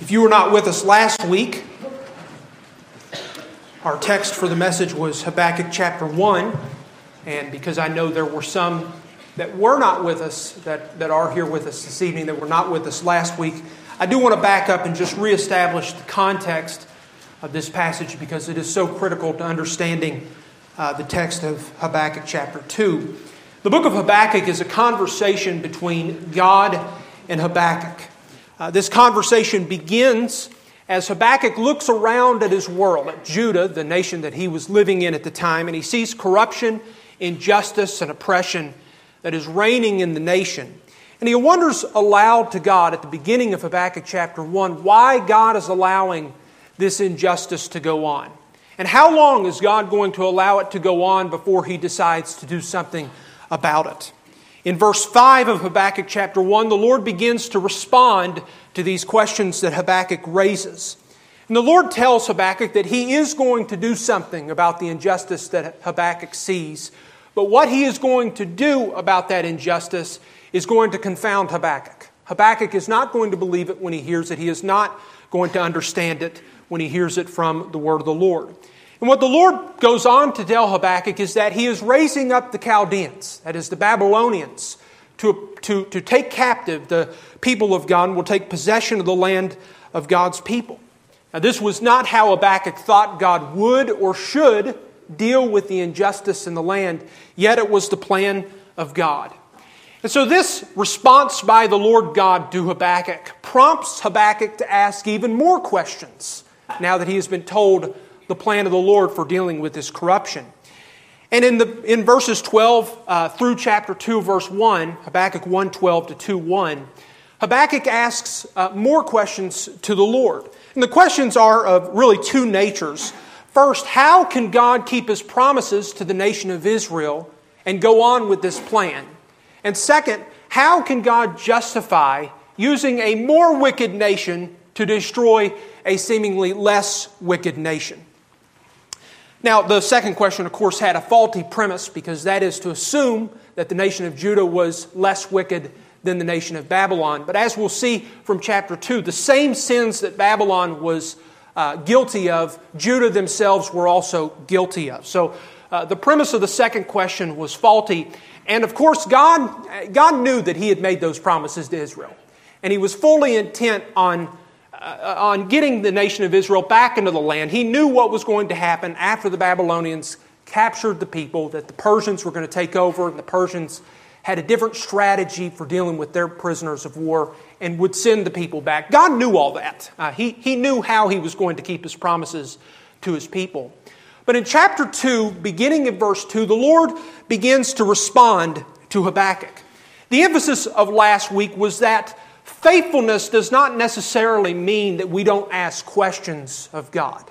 If you were not with us last week, our text for the message was Habakkuk chapter 1. And because I know there were some that were not with us, that, that are here with us this evening, that were not with us last week, I do want to back up and just reestablish the context of this passage because it is so critical to understanding uh, the text of Habakkuk chapter 2. The book of Habakkuk is a conversation between God and Habakkuk. Uh, this conversation begins as Habakkuk looks around at his world, at Judah, the nation that he was living in at the time, and he sees corruption, injustice, and oppression that is reigning in the nation. And he wonders aloud to God at the beginning of Habakkuk chapter 1 why God is allowing this injustice to go on. And how long is God going to allow it to go on before he decides to do something about it? In verse 5 of Habakkuk chapter 1, the Lord begins to respond to these questions that Habakkuk raises. And the Lord tells Habakkuk that he is going to do something about the injustice that Habakkuk sees. But what he is going to do about that injustice is going to confound Habakkuk. Habakkuk is not going to believe it when he hears it. He is not going to understand it when he hears it from the word of the Lord. And what the Lord goes on to tell Habakkuk is that he is raising up the Chaldeans, that is, the Babylonians, to, to, to take captive the people of God and will take possession of the land of God's people. Now, this was not how Habakkuk thought God would or should deal with the injustice in the land, yet it was the plan of God. And so, this response by the Lord God to Habakkuk prompts Habakkuk to ask even more questions now that he has been told the plan of the Lord for dealing with this corruption. And in, the, in verses 12 uh, through chapter 2, verse 1, Habakkuk 1 12 to 2 1, Habakkuk asks uh, more questions to the Lord. And the questions are of really two natures. First, how can God keep his promises to the nation of Israel and go on with this plan? And second, how can God justify using a more wicked nation to destroy a seemingly less wicked nation? Now, the second question, of course, had a faulty premise because that is to assume that the nation of Judah was less wicked than the nation of Babylon. But as we'll see from chapter 2, the same sins that Babylon was uh, guilty of, Judah themselves were also guilty of. So uh, the premise of the second question was faulty. And of course, God, God knew that He had made those promises to Israel. And He was fully intent on on getting the nation of Israel back into the land. He knew what was going to happen after the Babylonians captured the people, that the Persians were going to take over, and the Persians had a different strategy for dealing with their prisoners of war and would send the people back. God knew all that. Uh, he, he knew how he was going to keep his promises to his people. But in chapter 2, beginning in verse 2, the Lord begins to respond to Habakkuk. The emphasis of last week was that Faithfulness does not necessarily mean that we don't ask questions of God.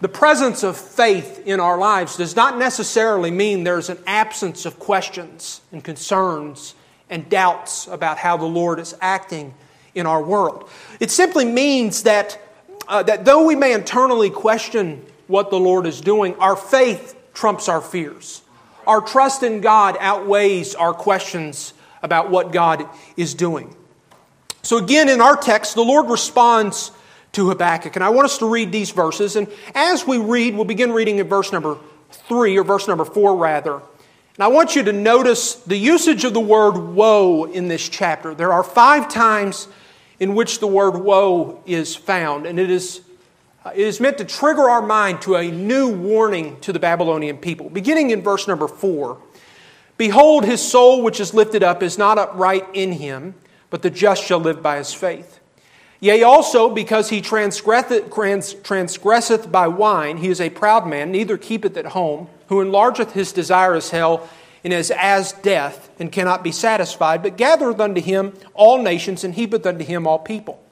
The presence of faith in our lives does not necessarily mean there's an absence of questions and concerns and doubts about how the Lord is acting in our world. It simply means that, uh, that though we may internally question what the Lord is doing, our faith trumps our fears. Our trust in God outweighs our questions about what God is doing. So, again, in our text, the Lord responds to Habakkuk. And I want us to read these verses. And as we read, we'll begin reading in verse number three, or verse number four, rather. And I want you to notice the usage of the word woe in this chapter. There are five times in which the word woe is found, and it is, uh, it is meant to trigger our mind to a new warning to the Babylonian people. Beginning in verse number four Behold, his soul which is lifted up is not upright in him but the just shall live by his faith. Yea, also, because he transgresseth, transgresseth by wine, he is a proud man, neither keepeth at home, who enlargeth his desire as hell, and is as death, and cannot be satisfied, but gathereth unto him all nations, and heapeth unto him all people.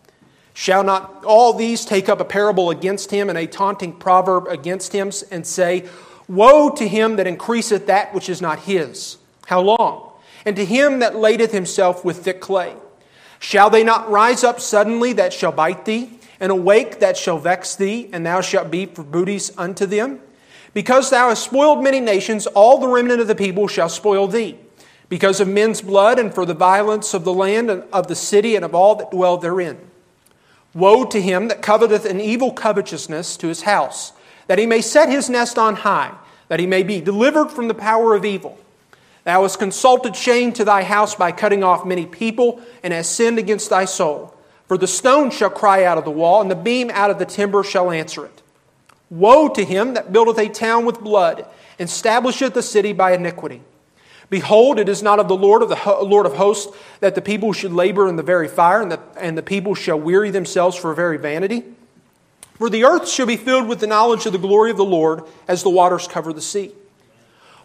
Shall not all these take up a parable against him, and a taunting proverb against him, and say, Woe to him that increaseth that which is not his? How long? And to him that ladeth himself with thick clay. Shall they not rise up suddenly that shall bite thee, and awake that shall vex thee, and thou shalt be for booties unto them? Because thou hast spoiled many nations, all the remnant of the people shall spoil thee. Because of men's blood, and for the violence of the land, and of the city, and of all that dwell therein. Woe to him that coveteth an evil covetousness to his house, that he may set his nest on high, that he may be delivered from the power of evil. Thou hast consulted shame to thy house by cutting off many people, and hast sinned against thy soul. For the stone shall cry out of the wall, and the beam out of the timber shall answer it. Woe to him that buildeth a town with blood, and establisheth the city by iniquity. Behold, it is not of the Lord of the Lord of hosts that the people should labor in the very fire, and the, and the people shall weary themselves for very vanity. For the earth shall be filled with the knowledge of the glory of the Lord, as the waters cover the sea.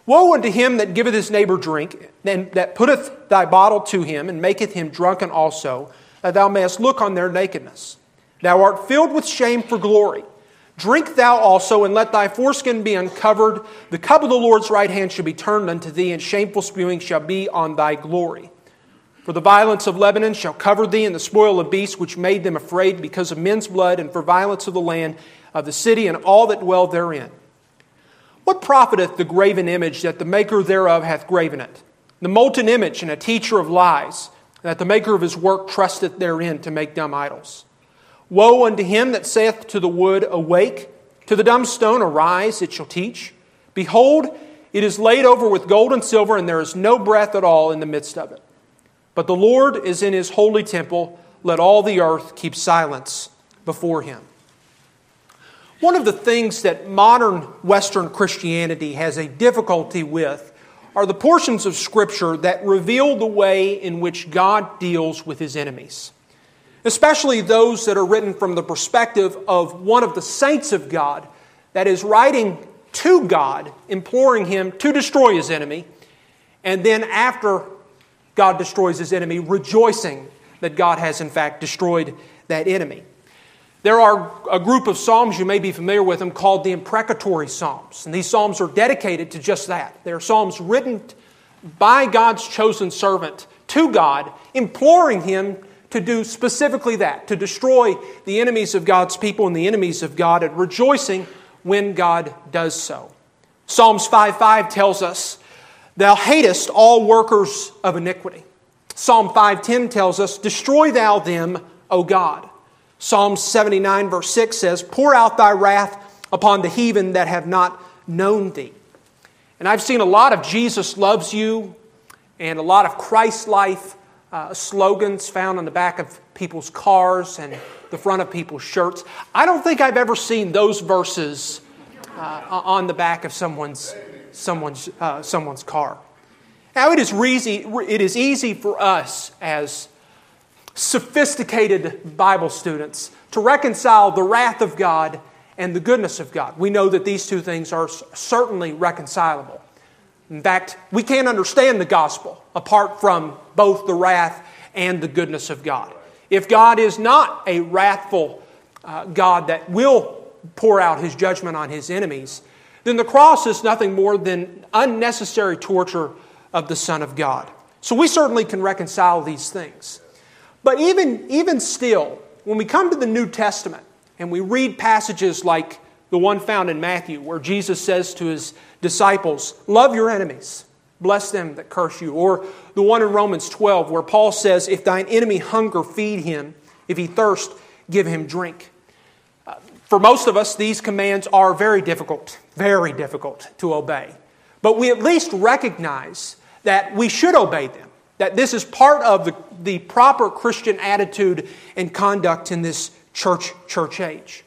Woe unto him that giveth his neighbor drink, and that putteth thy bottle to him, and maketh him drunken also, that thou mayest look on their nakedness. Thou art filled with shame for glory. Drink thou also, and let thy foreskin be uncovered. The cup of the Lord's right hand shall be turned unto thee, and shameful spewing shall be on thy glory. For the violence of Lebanon shall cover thee, and the spoil of beasts which made them afraid because of men's blood, and for violence of the land of the city, and all that dwell therein. What profiteth the graven image that the maker thereof hath graven it? The molten image and a teacher of lies, that the maker of his work trusteth therein to make dumb idols. Woe unto him that saith to the wood, Awake, to the dumb stone, Arise, it shall teach. Behold, it is laid over with gold and silver, and there is no breath at all in the midst of it. But the Lord is in his holy temple. Let all the earth keep silence before him. One of the things that modern Western Christianity has a difficulty with are the portions of Scripture that reveal the way in which God deals with his enemies especially those that are written from the perspective of one of the saints of God that is writing to God, imploring him to destroy his enemy, and then after God destroys his enemy, rejoicing that God has in fact destroyed that enemy. There are a group of Psalms, you may be familiar with them, called the imprecatory Psalms. And these Psalms are dedicated to just that. They are Psalms written by God's chosen servant to God, imploring Him to do specifically that, to destroy the enemies of God's people and the enemies of God, and rejoicing when God does so. Psalms 5 5 tells us, Thou hatest all workers of iniquity. Psalm 5:10 tells us, Destroy thou them, O God. Psalm 79, verse 6 says, Pour out thy wrath upon the heathen that have not known thee. And I've seen a lot of Jesus loves you and a lot of Christ life uh, slogans found on the back of people's cars and the front of people's shirts. I don't think I've ever seen those verses uh, on the back of someone's, someone's, uh, someone's car. Now, it is, easy, it is easy for us as sophisticated Bible students to reconcile the wrath of God and the goodness of God. We know that these two things are certainly reconcilable. In fact, we can't understand the gospel apart from both the wrath and the goodness of God. If God is not a wrathful uh, God that will pour out his judgment on his enemies, then the cross is nothing more than unnecessary torture of the Son of God. So we certainly can reconcile these things. But even, even still, when we come to the New Testament and we read passages like the one found in Matthew, where Jesus says to his disciples, Love your enemies, bless them that curse you. Or the one in Romans 12, where Paul says, If thine enemy hunger, feed him. If he thirst, give him drink. Uh, for most of us, these commands are very difficult, very difficult to obey. But we at least recognize that we should obey them, that this is part of the, the proper Christian attitude and conduct in this church, church age.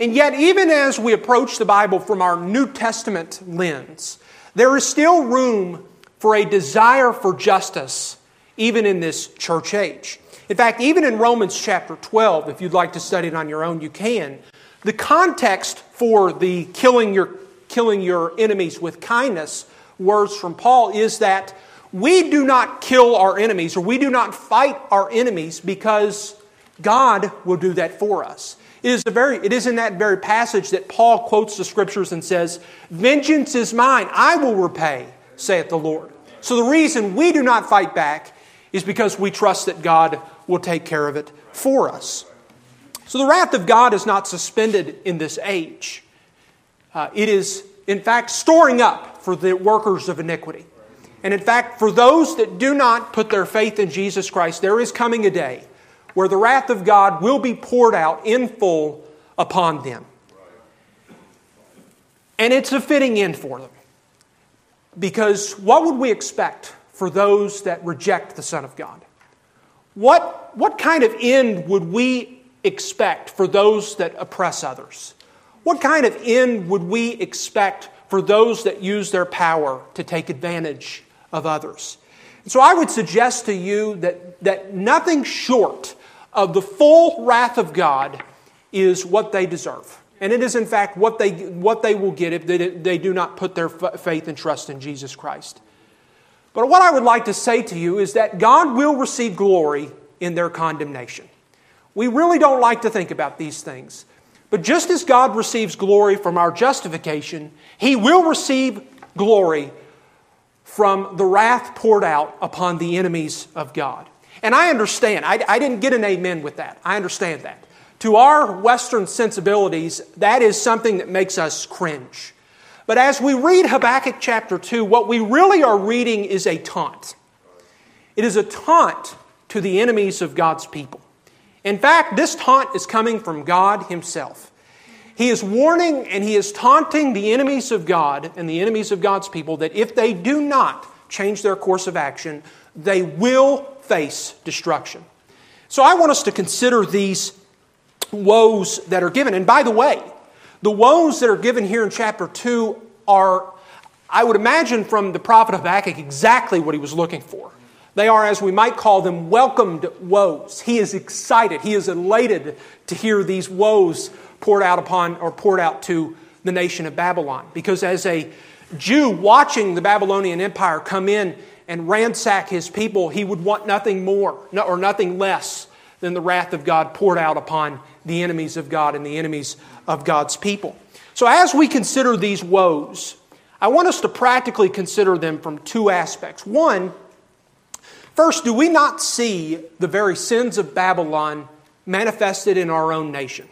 And yet, even as we approach the Bible from our New Testament lens, there is still room for a desire for justice, even in this church age. In fact, even in Romans chapter 12, if you'd like to study it on your own, you can. The context for the killing your, killing your enemies with kindness words from Paul is that we do not kill our enemies or we do not fight our enemies because God will do that for us. It is, very, it is in that very passage that Paul quotes the scriptures and says, Vengeance is mine, I will repay, saith the Lord. So the reason we do not fight back is because we trust that God will take care of it for us. So the wrath of God is not suspended in this age. Uh, it is, in fact, storing up for the workers of iniquity. And in fact, for those that do not put their faith in Jesus Christ, there is coming a day where the wrath of God will be poured out in full upon them. And it's a fitting end for them. Because what would we expect for those that reject the Son of God? What, what kind of end would we expect for those that oppress others? What kind of end would we expect for those that use their power to take advantage of others? So I would suggest to you that, that nothing short of the full wrath of God is what they deserve. And it is, in fact, what they, what they will get if they, they do not put their faith and trust in Jesus Christ. But what I would like to say to you is that God will receive glory in their condemnation. We really don't like to think about these things. But just as God receives glory from our justification, He will receive glory from the wrath poured out upon the enemies of God. And I understand. I, I didn't get an amen with that. I understand that. To our Western sensibilities, that is something that makes us cringe. But as we read Habakkuk chapter 2, what we really are reading is a taunt. It is a taunt to the enemies of God's people. In fact, this taunt is coming from God Himself. He is warning and He is taunting the enemies of God and the enemies of God's people that if they do not change their course of action, they will face destruction. So I want us to consider these woes that are given. And by the way, the woes that are given here in chapter 2 are, I would imagine, from the prophet Habakkuk exactly what he was looking for. They are, as we might call them, welcomed woes. He is excited, he is elated to hear these woes poured out upon or poured out to the nation of Babylon. Because as a Jew watching the Babylonian Empire come in and ransack his people, he would want nothing more or nothing less than the wrath of God poured out upon the enemies of God and the enemies of God's people. So, as we consider these woes, I want us to practically consider them from two aspects. One, first, do we not see the very sins of Babylon manifested in our own nation?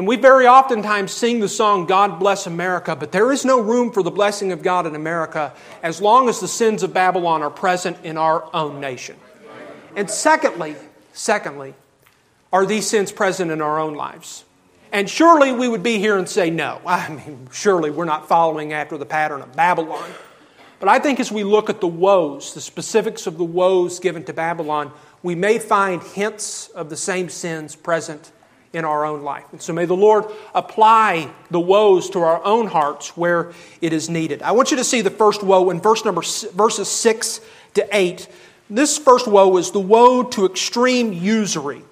And we very oftentimes sing the song, God Bless America, but there is no room for the blessing of God in America as long as the sins of Babylon are present in our own nation. And secondly, secondly, are these sins present in our own lives? And surely we would be here and say no. I mean, surely we're not following after the pattern of Babylon. But I think as we look at the woes, the specifics of the woes given to Babylon, we may find hints of the same sins present in our own life. And so may the Lord apply the woes to our own hearts where it is needed. I want you to see the first woe in verse number verses 6 to 8. This first woe is the woe to extreme usury.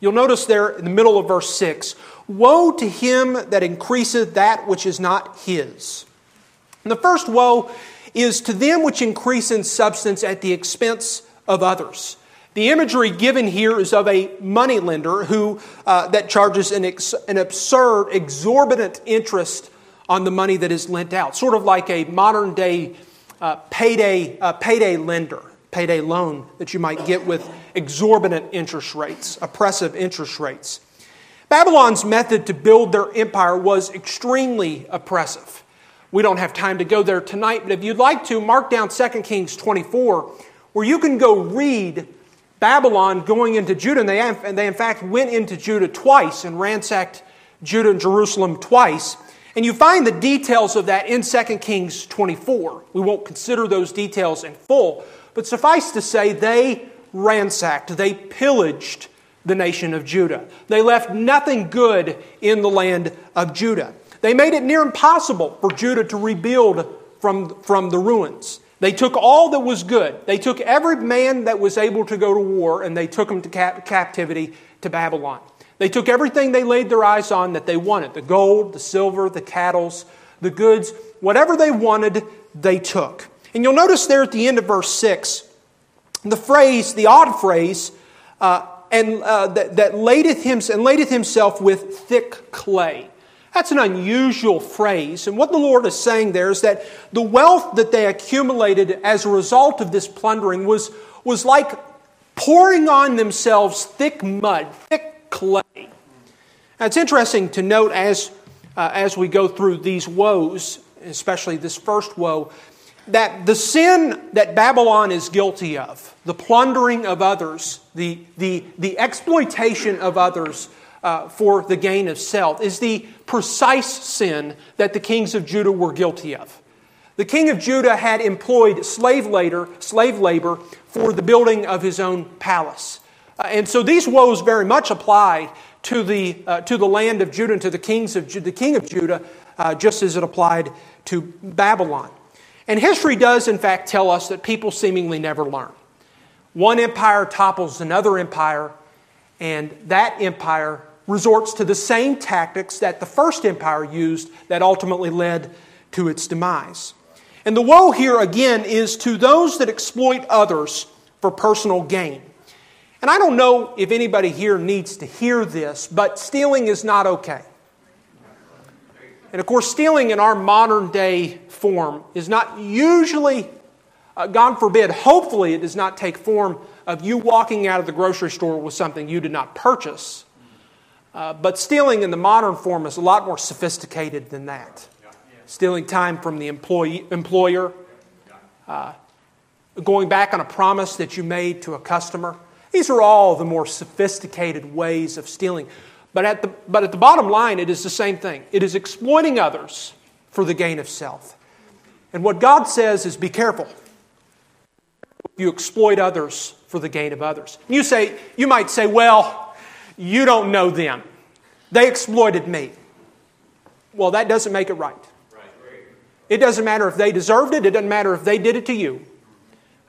You'll notice there in the middle of verse 6 Woe to him that increaseth that which is not his. And the first woe is to them which increase in substance at the expense of others. The imagery given here is of a moneylender who uh, that charges an, ex, an absurd, exorbitant interest on the money that is lent out, sort of like a modern day uh, payday uh, payday lender, payday loan that you might get with exorbitant interest rates, oppressive interest rates. Babylon's method to build their empire was extremely oppressive. We don't have time to go there tonight, but if you'd like to, mark down 2 Kings 24, where you can go read Babylon going into Judah, and they, and they in fact went into Judah twice and ransacked Judah and Jerusalem twice. And you find the details of that in 2 Kings 24. We won't consider those details in full, but suffice to say, they ransacked, they pillaged the nation of Judah. They left nothing good in the land of Judah. They made it near impossible for Judah to rebuild from, from the ruins. They took all that was good. They took every man that was able to go to war and they took him to cap- captivity to Babylon. They took everything they laid their eyes on that they wanted the gold, the silver, the cattle, the goods, whatever they wanted, they took. And you'll notice there at the end of verse 6, the phrase, the odd phrase, uh, and uh, that, that ladeth him, and ladeth himself with thick clay. That's an unusual phrase. And what the Lord is saying there is that the wealth that they accumulated as a result of this plundering was, was like pouring on themselves thick mud, thick clay. Now, it's interesting to note as, uh, as we go through these woes, especially this first woe, that the sin that Babylon is guilty of, the plundering of others, the, the, the exploitation of others uh, for the gain of self, is the precise sin that the kings of Judah were guilty of. The king of Judah had employed slave labor, slave labor for the building of his own palace. Uh, and so these woes very much apply to the, uh, to the land of Judah and to the, kings of, the king of Judah, uh, just as it applied to Babylon. And history does, in fact, tell us that people seemingly never learn. One empire topples another empire, and that empire resorts to the same tactics that the first empire used that ultimately led to its demise. And the woe here, again, is to those that exploit others for personal gain. And I don't know if anybody here needs to hear this, but stealing is not okay. And of course, stealing in our modern day form is not usually, uh, God forbid, hopefully, it does not take form of you walking out of the grocery store with something you did not purchase. Uh, but stealing in the modern form is a lot more sophisticated than that. Stealing time from the employee, employer, uh, going back on a promise that you made to a customer. These are all the more sophisticated ways of stealing. But at, the, but at the bottom line, it is the same thing it is exploiting others for the gain of self. And what God says is be careful. You exploit others for the gain of others. You say, you might say, well, you don't know them. They exploited me. Well, that doesn't make it right. It doesn't matter if they deserved it, it doesn't matter if they did it to you.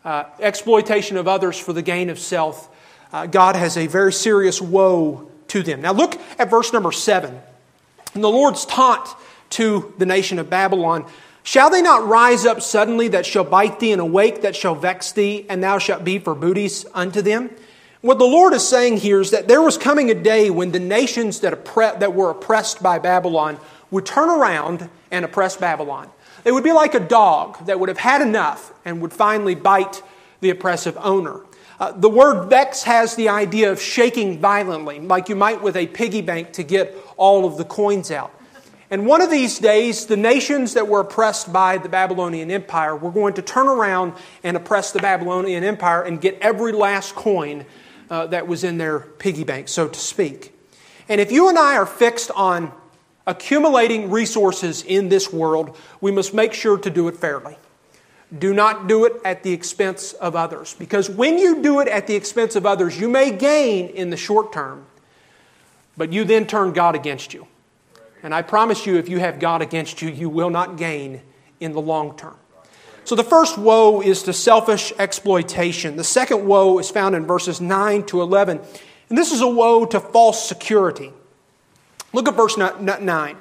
Uh, exploitation of others for the gain of self. Uh, God has a very serious woe to them. Now look at verse number 7. And the Lord's taunt to the nation of Babylon Shall they not rise up suddenly that shall bite thee, and awake that shall vex thee, and thou shalt be for booties unto them? What the Lord is saying here is that there was coming a day when the nations that, oppre- that were oppressed by Babylon would turn around and oppress Babylon. They would be like a dog that would have had enough and would finally bite the oppressive owner. Uh, the word vex has the idea of shaking violently, like you might with a piggy bank to get all of the coins out. And one of these days, the nations that were oppressed by the Babylonian Empire were going to turn around and oppress the Babylonian Empire and get every last coin uh, that was in their piggy bank, so to speak. And if you and I are fixed on accumulating resources in this world, we must make sure to do it fairly. Do not do it at the expense of others. Because when you do it at the expense of others, you may gain in the short term, but you then turn God against you. And I promise you, if you have God against you, you will not gain in the long term. So the first woe is to selfish exploitation. The second woe is found in verses 9 to 11. And this is a woe to false security. Look at verse 9.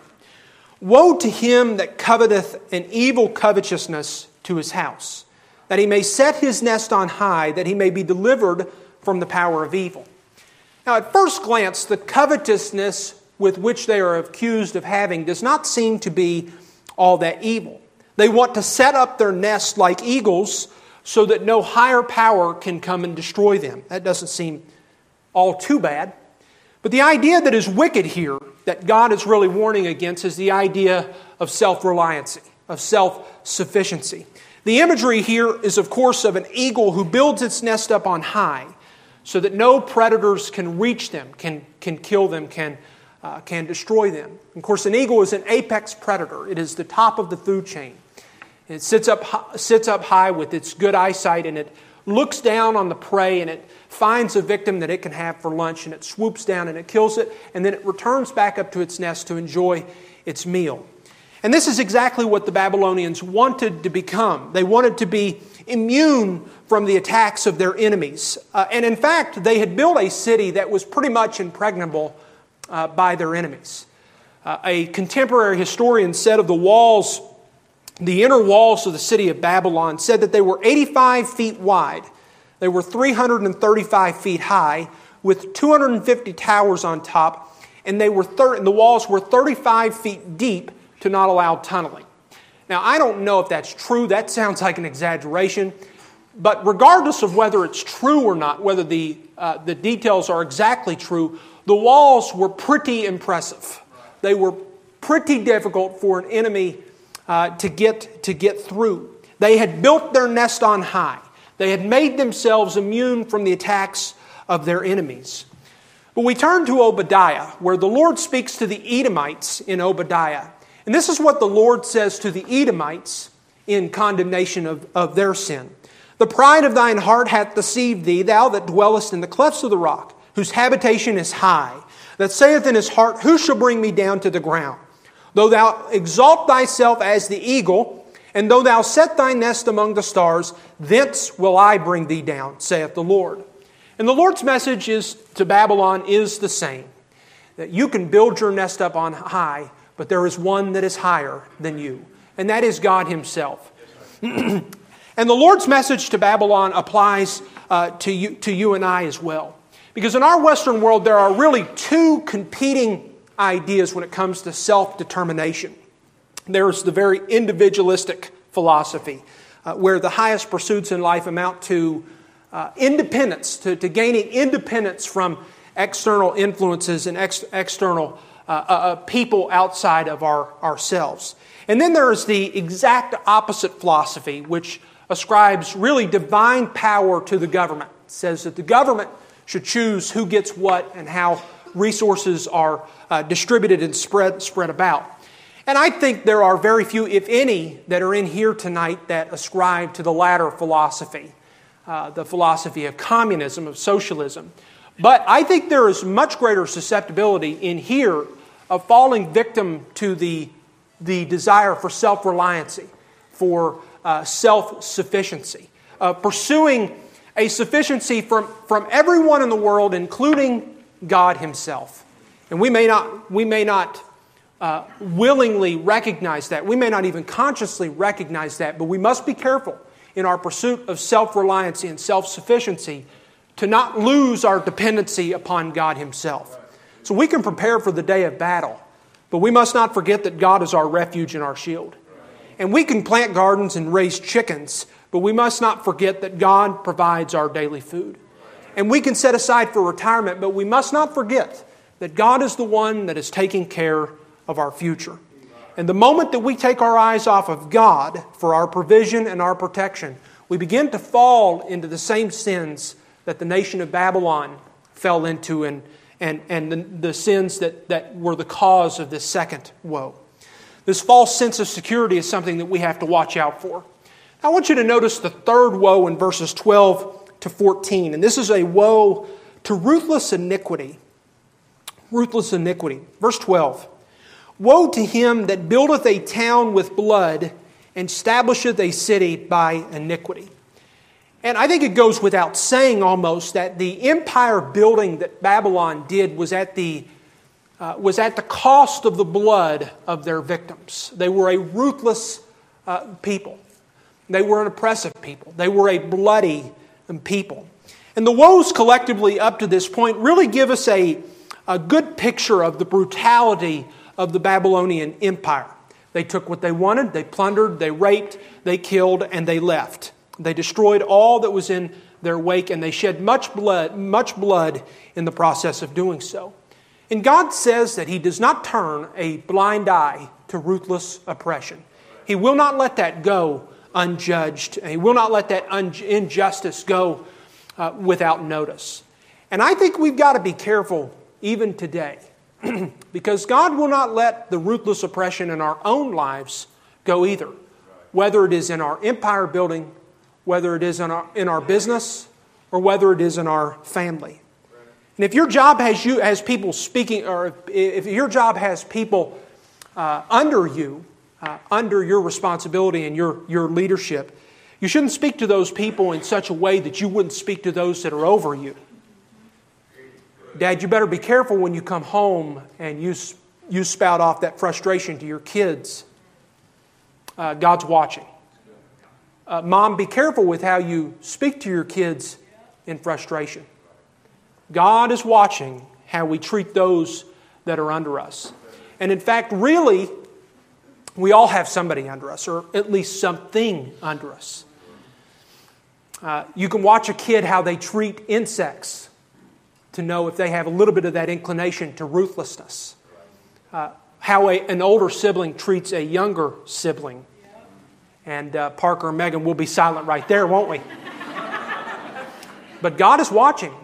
Woe to him that coveteth an evil covetousness to his house, that he may set his nest on high, that he may be delivered from the power of evil. Now, at first glance, the covetousness with which they are accused of having does not seem to be all that evil. They want to set up their nest like eagles so that no higher power can come and destroy them. That doesn't seem all too bad. But the idea that is wicked here, that God is really warning against, is the idea of self reliancy, of self sufficiency. The imagery here is, of course, of an eagle who builds its nest up on high so that no predators can reach them, can, can kill them, can, uh, can destroy them. Of course, an eagle is an apex predator, it is the top of the food chain. It sits up, sits up high with its good eyesight and it looks down on the prey and it finds a victim that it can have for lunch and it swoops down and it kills it and then it returns back up to its nest to enjoy its meal. And this is exactly what the Babylonians wanted to become. They wanted to be immune from the attacks of their enemies. Uh, and in fact, they had built a city that was pretty much impregnable uh, by their enemies. Uh, a contemporary historian said of the walls, the inner walls of the city of Babylon, said that they were 85 feet wide, they were 335 feet high, with 250 towers on top, and they were thir- and the walls were 35 feet deep to not allow tunneling. Now, I don't know if that's true. That sounds like an exaggeration. But regardless of whether it's true or not, whether the, uh, the details are exactly true, the walls were pretty impressive. They were pretty difficult for an enemy uh, to, get, to get through. They had built their nest on high. They had made themselves immune from the attacks of their enemies. But we turn to Obadiah, where the Lord speaks to the Edomites in Obadiah. And this is what the Lord says to the Edomites in condemnation of, of their sin. The pride of thine heart hath deceived thee, thou that dwellest in the clefts of the rock, whose habitation is high, that saith in his heart, Who shall bring me down to the ground? Though thou exalt thyself as the eagle, and though thou set thy nest among the stars, thence will I bring thee down, saith the Lord. And the Lord's message is to Babylon is the same that you can build your nest up on high, but there is one that is higher than you, and that is God Himself. And the Lord's message to Babylon applies uh, to, you, to you and I as well. Because in our Western world, there are really two competing ideas when it comes to self determination. There's the very individualistic philosophy, uh, where the highest pursuits in life amount to uh, independence, to, to, gaining independence from external influences and ex- external uh, uh, uh, people outside of our, ourselves. And then there is the exact opposite philosophy, which ascribes really divine power to the government. It says that the government should choose who gets what and how resources are uh, distributed and spread, spread about. And I think there are very few, if any, that are in here tonight that ascribe to the latter philosophy, uh, the philosophy of communism, of socialism. But I think there is much greater susceptibility in here of falling victim to the, the desire for self reliancy, for uh, self sufficiency, uh, pursuing a sufficiency from, from everyone in the world, including God Himself. And we may not, we may not uh, willingly recognize that. We may not even consciously recognize that, but we must be careful in our pursuit of self reliancy and self sufficiency to not lose our dependency upon God Himself. So we can prepare for the day of battle, but we must not forget that God is our refuge and our shield. And we can plant gardens and raise chickens, but we must not forget that God provides our daily food. And we can set aside for retirement, but we must not forget that God is the one that is taking care of our future. And the moment that we take our eyes off of God for our provision and our protection, we begin to fall into the same sins that the nation of Babylon fell into and, and, and the, the sins that, that were the cause of this second woe. This false sense of security is something that we have to watch out for. I want you to notice the third woe in verses 12 to 14. And this is a woe to ruthless iniquity. Ruthless iniquity. Verse 12 Woe to him that buildeth a town with blood and establisheth a city by iniquity. And I think it goes without saying almost that the empire building that Babylon did was at the uh, was at the cost of the blood of their victims. They were a ruthless uh, people, they were an oppressive people, they were a bloody people. And the woes collectively up to this point really give us a, a good picture of the brutality of the Babylonian Empire. They took what they wanted, they plundered, they raped, they killed, and they left. They destroyed all that was in their wake, and they shed much blood, much blood in the process of doing so. And God says that He does not turn a blind eye to ruthless oppression. He will not let that go unjudged. He will not let that un- injustice go uh, without notice. And I think we've got to be careful even today because God will not let the ruthless oppression in our own lives go either, whether it is in our empire building, whether it is in our, in our business, or whether it is in our family. And if your job has you has people speaking, or if, if your job has people uh, under you, uh, under your responsibility and your, your leadership, you shouldn't speak to those people in such a way that you wouldn't speak to those that are over you. Dad, you better be careful when you come home and you, you spout off that frustration to your kids. Uh, God's watching. Uh, Mom, be careful with how you speak to your kids in frustration. God is watching how we treat those that are under us. And in fact, really, we all have somebody under us, or at least something under us. Uh, you can watch a kid how they treat insects to know if they have a little bit of that inclination to ruthlessness. Uh, how a, an older sibling treats a younger sibling, And uh, Parker and Megan will be silent right there, won't we? but God is watching.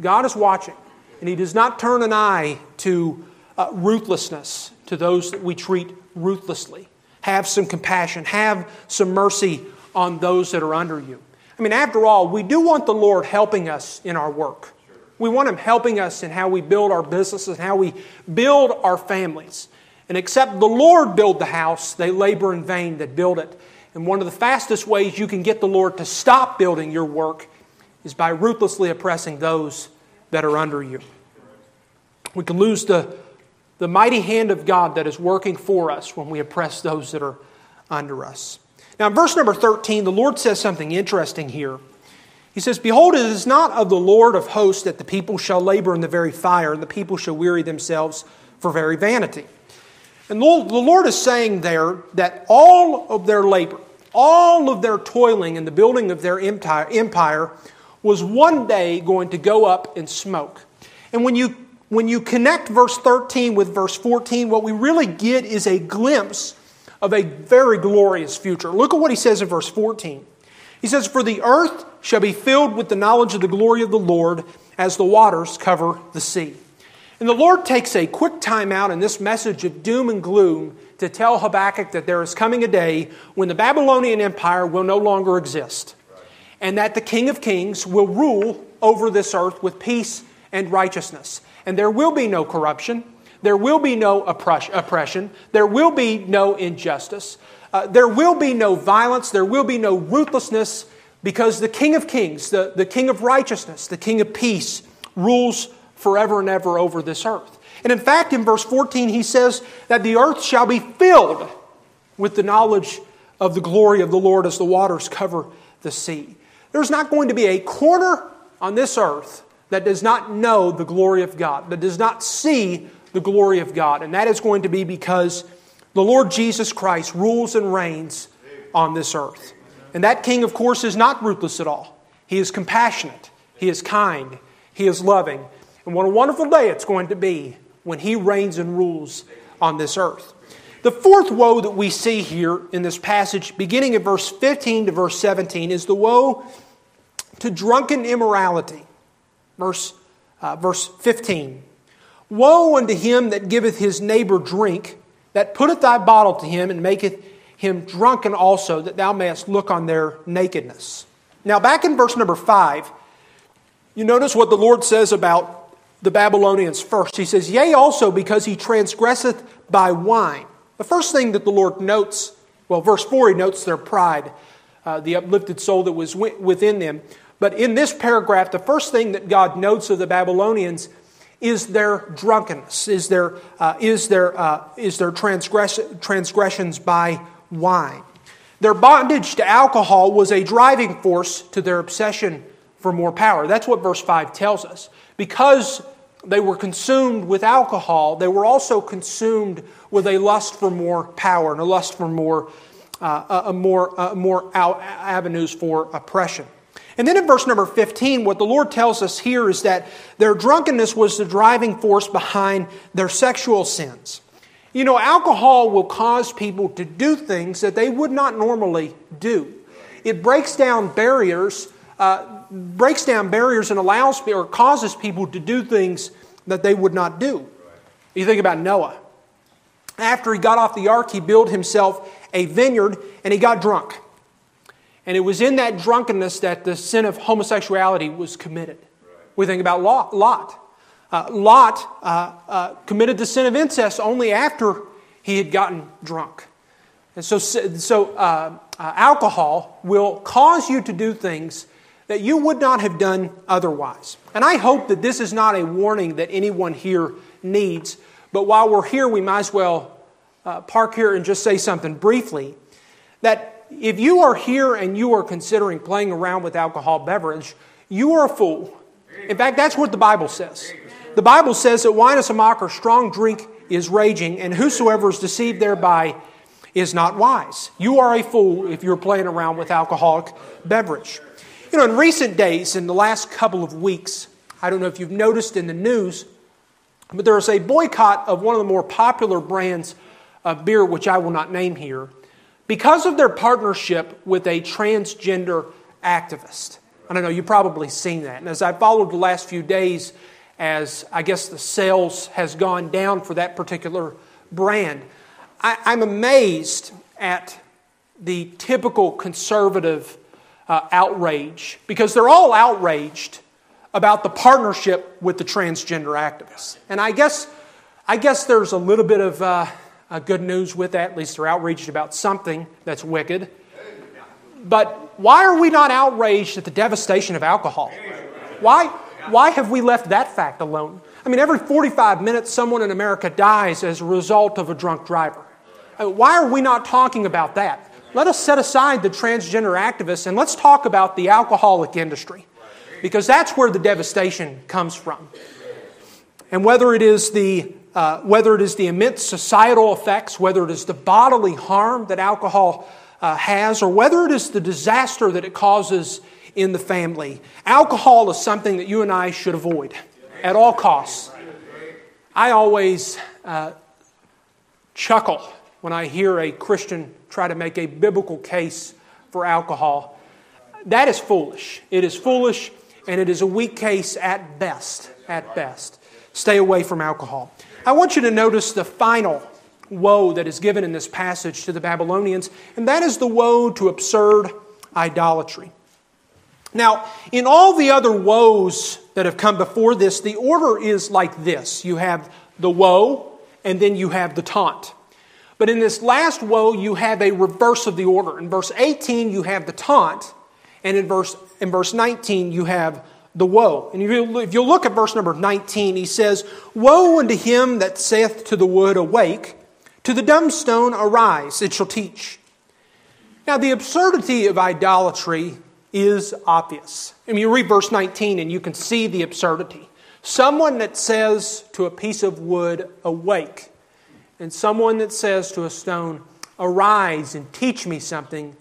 God is watching. And He does not turn an eye to uh, ruthlessness, to those that we treat ruthlessly. Have some compassion, have some mercy on those that are under you. I mean, after all, we do want the Lord helping us in our work. We want Him helping us in how we build our businesses and how we build our families. And except the Lord build the house, they labor in vain that build it. And one of the fastest ways you can get the Lord to stop building your work is by ruthlessly oppressing those that are under you. We can lose the, the mighty hand of God that is working for us when we oppress those that are under us. Now, in verse number 13, the Lord says something interesting here. He says, Behold, it is not of the Lord of hosts that the people shall labor in the very fire, and the people shall weary themselves for very vanity. And the Lord is saying there that all of their labor, all of their toiling in the building of their empire was one day going to go up in smoke. And when you, when you connect verse 13 with verse 14, what we really get is a glimpse of a very glorious future. Look at what he says in verse 14. He says, For the earth shall be filled with the knowledge of the glory of the Lord as the waters cover the sea. And the Lord takes a quick time out in this message of doom and gloom to tell Habakkuk that there is coming a day when the Babylonian Empire will no longer exist, and that the King of Kings will rule over this earth with peace and righteousness. And there will be no corruption, there will be no oppression, there will be no injustice, uh, there will be no violence, there will be no ruthlessness, because the King of Kings, the, the King of righteousness, the King of peace, rules forever and ever over this earth. And in fact, in verse 14, he says that the earth shall be filled with the knowledge of the glory of the Lord as the waters cover the sea. There's not going to be a corner on this earth that does not know the glory of God, that does not see the glory of God. And that is going to be because the Lord Jesus Christ rules and reigns on this earth. And that king, of course, is not ruthless at all. He is compassionate, he is kind, he is loving. And what a wonderful day it's going to be when he reigns and rules on this earth. The fourth woe that we see here in this passage, beginning at verse 15 to verse 17, is the woe to drunken immorality. Verse, uh, verse 15. Woe unto him that giveth his neighbor drink, that putteth thy bottle to him, and maketh him drunken also, that thou mayest look on their nakedness. Now, back in verse number 5, you notice what the Lord says about the Babylonians first. He says, Yea, also because he transgresseth by wine. The first thing that the Lord notes, well, verse 4, he notes their pride, uh, the uplifted soul that was within them. But in this paragraph, the first thing that God notes of the Babylonians is their drunkenness, is their, uh, is their, uh, is their transgress- transgressions by wine. Their bondage to alcohol was a driving force to their obsession for more power. That's what verse 5 tells us. Because they were consumed with alcohol, they were also consumed with a lust for more power and a lust for more, uh, a more, uh, more avenues for oppression. And then in verse number 15, what the Lord tells us here is that their drunkenness was the driving force behind their sexual sins. You know, alcohol will cause people to do things that they would not normally do. It breaks down barriers uh, breaks down barriers and allows or causes people to do things that they would not do. You think about Noah. After he got off the ark, he built himself a vineyard and he got drunk. And it was in that drunkenness that the sin of homosexuality was committed. We think about Lot. Lot, uh, Lot uh, uh, committed the sin of incest only after he had gotten drunk. And so, so uh, uh, alcohol will cause you to do things that you would not have done otherwise. And I hope that this is not a warning that anyone here needs, but while we're here, we might as well uh, park here and just say something briefly. That if you are here and you are considering playing around with alcohol beverage, you are a fool. In fact, that's what the Bible says. The Bible says that wine is a mocker, strong drink is raging, and whosoever is deceived thereby is not wise. You are a fool if you're playing around with alcoholic beverage. You know, in recent days, in the last couple of weeks, I don't know if you've noticed in the news, but there is a boycott of one of the more popular brands of beer, which I will not name here. Because of their partnership with a transgender activist. I don't know, you've probably seen that. And as I followed the last few days, as I guess the sales has gone down for that particular brand, I, am amazed at the typical conservative uh, outrage because they're all outraged about the partnership with the transgender activists. And I guess, I guess there's a little bit of uh, uh, good news with that. At least they're outraged about something that's wicked. But why are we not outraged at the devastation of alcohol? Why, why have we left that fact alone? I mean, every 45 minutes, someone in America dies as a result of a drunk driver. Uh, why are we not talking about that? Let us set aside the transgender activists and let's talk about the alcoholic industry because that's where the devastation comes from. And whether it is the uh, whether it is the immense societal effects, whether it is the bodily harm that alcohol uh, has, or whether it is the disaster that it causes in the family, alcohol is something that you and I should avoid at all costs. I always uh, chuckle when I hear a Christian try to make a biblical case for alcohol. That is foolish. It is foolish and it is a weak case at best. At best. Stay away from alcohol. I want you to notice the final woe that is given in this passage to the Babylonians, and that is the woe to absurd idolatry. Now, in all the other woes that have come before this, the order is like this you have the woe, and then you have the taunt. But in this last woe, you have a reverse of the order. In verse 18, you have the taunt, and in verse, in verse 19, you have the woe. And if you, look at verse number 19, he says, Woe unto him that saith to the wood, Awake, to the dumb stone, Arise, it shall teach. Now, the absurdity of idolatry is obvious. I mean, you read verse 19 and you can see the absurdity. Someone that says to a piece of wood, Awake, and someone that says to a stone, Arise and teach me something,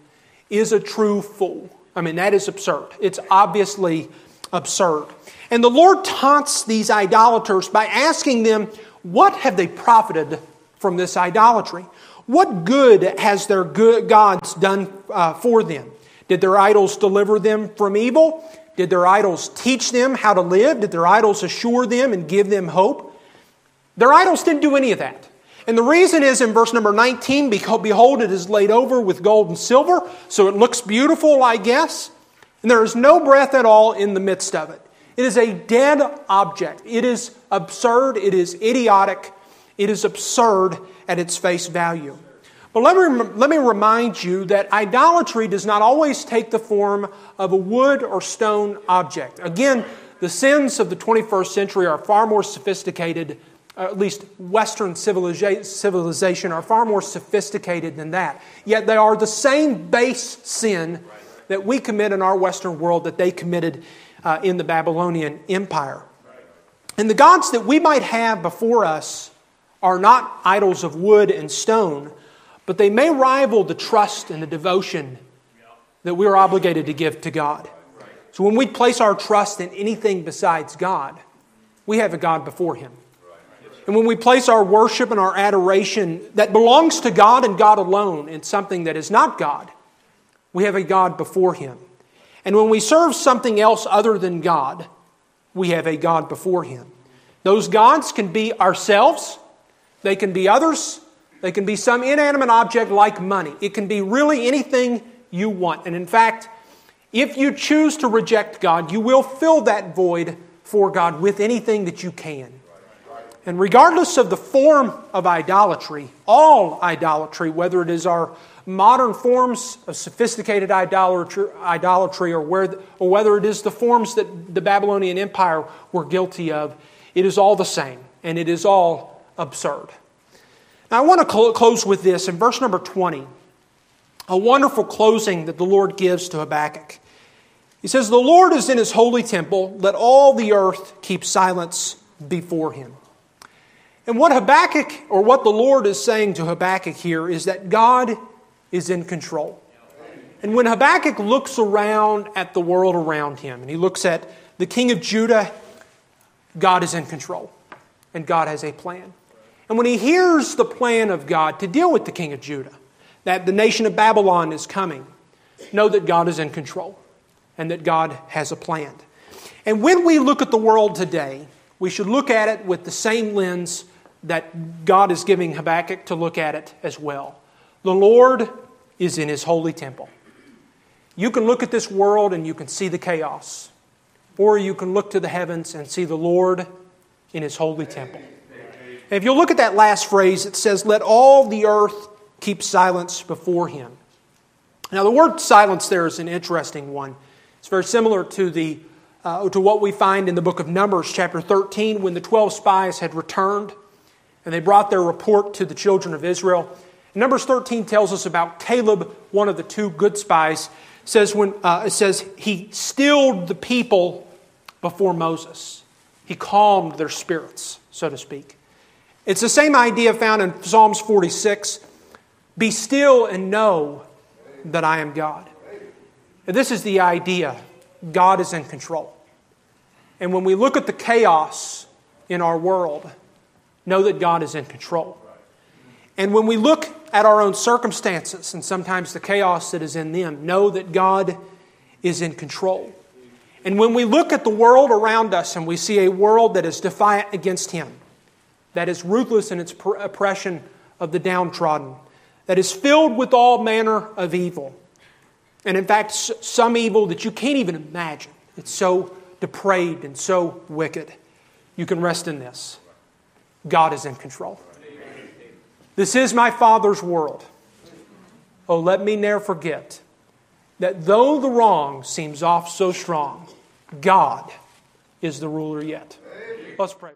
is a true fool. I mean, that is absurd. It's obviously absurd. And the Lord taunts these idolaters by asking them, What have they profited from this idolatry? What good has their good gods done uh, for them? Did their idols deliver them from evil? Did their idols teach them how to live? Did their idols assure them and give them hope? Their idols didn't do any of that. And the reason is in verse number 19 Behold, it is laid over with gold and silver, so it looks beautiful, I guess. And there is no breath at all in the midst of it. It is a dead object. It is absurd. It is idiotic. It is absurd at its face value. But let me, let me remind you that idolatry does not always take the form of a wood or stone object. Again, the sins of the 21st century are far more sophisticated uh, at least Western civilization, are far more sophisticated than that. Yet they are the same base sin that we commit in our Western world that they committed uh, in the Babylonian Empire. And the gods that we might have before us are not idols of wood and stone, but they may rival the trust and the devotion that we're obligated to give to God. So when we place our trust in anything besides God, we have a God before Him. And when we place our worship and our adoration that belongs to God and God alone in something that is not God, we have a God before Him. And when we serve something else other than God, we have a God before Him. Those gods can be ourselves, they can be others, they can be some inanimate object like money. It can be really anything you want. And in fact, if you choose to reject God, you will fill that void for God with anything that you can. And regardless of the form of idolatry, all idolatry, whether it is our modern forms of sophisticated idolatry, or, where, or whether it is the forms that the Babylonian Empire were guilty of, it is all the same and it is all absurd. Now, I want to close with this in verse number 20, a wonderful closing that the Lord gives to Habakkuk. He says, The Lord is in his holy temple, let all the earth keep silence before him. And what Habakkuk, or what the Lord is saying to Habakkuk here, is that God is in control. And when Habakkuk looks around at the world around him, and he looks at the king of Judah, God is in control, and God has a plan. And when he hears the plan of God to deal with the king of Judah, that the nation of Babylon is coming, know that God is in control and that God has a plan. And when we look at the world today, we should look at it with the same lens that God is giving Habakkuk to look at it as well. The Lord is in his holy temple. You can look at this world and you can see the chaos, or you can look to the heavens and see the Lord in his holy temple. And if you look at that last phrase, it says, Let all the earth keep silence before him. Now, the word silence there is an interesting one. It's very similar to, the, uh, to what we find in the book of Numbers, chapter 13, when the 12 spies had returned and they brought their report to the children of Israel. Numbers 13 tells us about Caleb, one of the two good spies. Says, when, uh, it says he stilled the people before Moses. He calmed their spirits, so to speak. It's the same idea found in Psalms 46 Be still and know that I am God. This is the idea God is in control. And when we look at the chaos in our world, know that God is in control. And when we look at our own circumstances and sometimes the chaos that is in them, know that God is in control. And when we look at the world around us and we see a world that is defiant against Him, that is ruthless in its oppression of the downtrodden, that is filled with all manner of evil, and in fact, some evil that you can't even imagine. It's so depraved and so wicked. You can rest in this God is in control. This is my Father's world. Oh, let me ne'er forget that though the wrong seems off so strong, God is the ruler yet. Let's pray.